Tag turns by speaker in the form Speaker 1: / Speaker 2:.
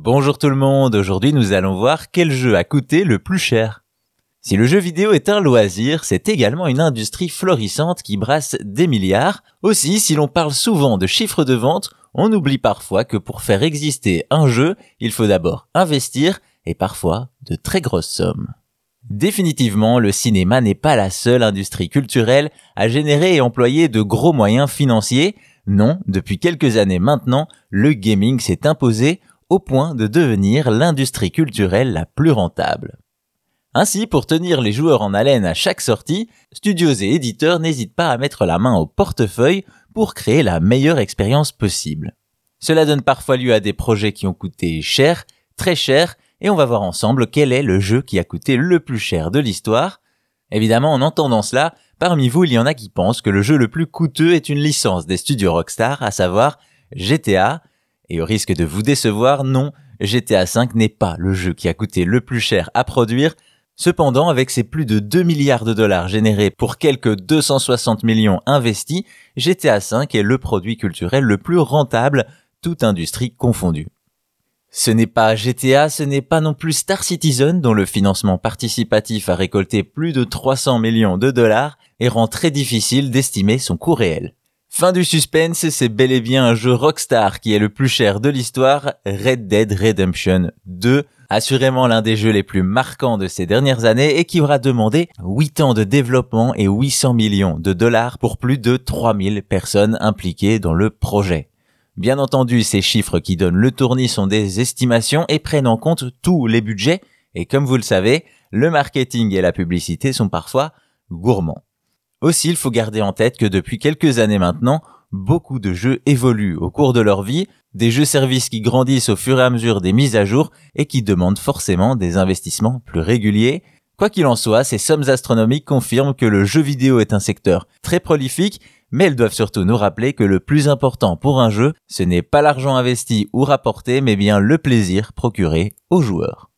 Speaker 1: Bonjour tout le monde, aujourd'hui nous allons voir quel jeu a coûté le plus cher. Si le jeu vidéo est un loisir, c'est également une industrie florissante qui brasse des milliards. Aussi, si l'on parle souvent de chiffres de vente, on oublie parfois que pour faire exister un jeu, il faut d'abord investir et parfois de très grosses sommes. Définitivement, le cinéma n'est pas la seule industrie culturelle à générer et employer de gros moyens financiers. Non, depuis quelques années maintenant, le gaming s'est imposé au point de devenir l'industrie culturelle la plus rentable. Ainsi, pour tenir les joueurs en haleine à chaque sortie, studios et éditeurs n'hésitent pas à mettre la main au portefeuille pour créer la meilleure expérience possible. Cela donne parfois lieu à des projets qui ont coûté cher, très cher, et on va voir ensemble quel est le jeu qui a coûté le plus cher de l'histoire. Évidemment, en entendant cela, parmi vous, il y en a qui pensent que le jeu le plus coûteux est une licence des studios Rockstar, à savoir GTA, et au risque de vous décevoir, non, GTA V n'est pas le jeu qui a coûté le plus cher à produire. Cependant, avec ses plus de 2 milliards de dollars générés pour quelques 260 millions investis, GTA V est le produit culturel le plus rentable, toute industrie confondue. Ce n'est pas GTA, ce n'est pas non plus Star Citizen dont le financement participatif a récolté plus de 300 millions de dollars et rend très difficile d'estimer son coût réel. Fin du suspense, c'est bel et bien un jeu Rockstar qui est le plus cher de l'histoire, Red Dead Redemption 2, assurément l'un des jeux les plus marquants de ces dernières années et qui aura demandé 8 ans de développement et 800 millions de dollars pour plus de 3000 personnes impliquées dans le projet. Bien entendu, ces chiffres qui donnent le tournis sont des estimations et prennent en compte tous les budgets, et comme vous le savez, le marketing et la publicité sont parfois gourmands. Aussi, il faut garder en tête que depuis quelques années maintenant, beaucoup de jeux évoluent au cours de leur vie, des jeux-services qui grandissent au fur et à mesure des mises à jour et qui demandent forcément des investissements plus réguliers. Quoi qu'il en soit, ces sommes astronomiques confirment que le jeu vidéo est un secteur très prolifique, mais elles doivent surtout nous rappeler que le plus important pour un jeu, ce n'est pas l'argent investi ou rapporté, mais bien le plaisir procuré aux joueurs.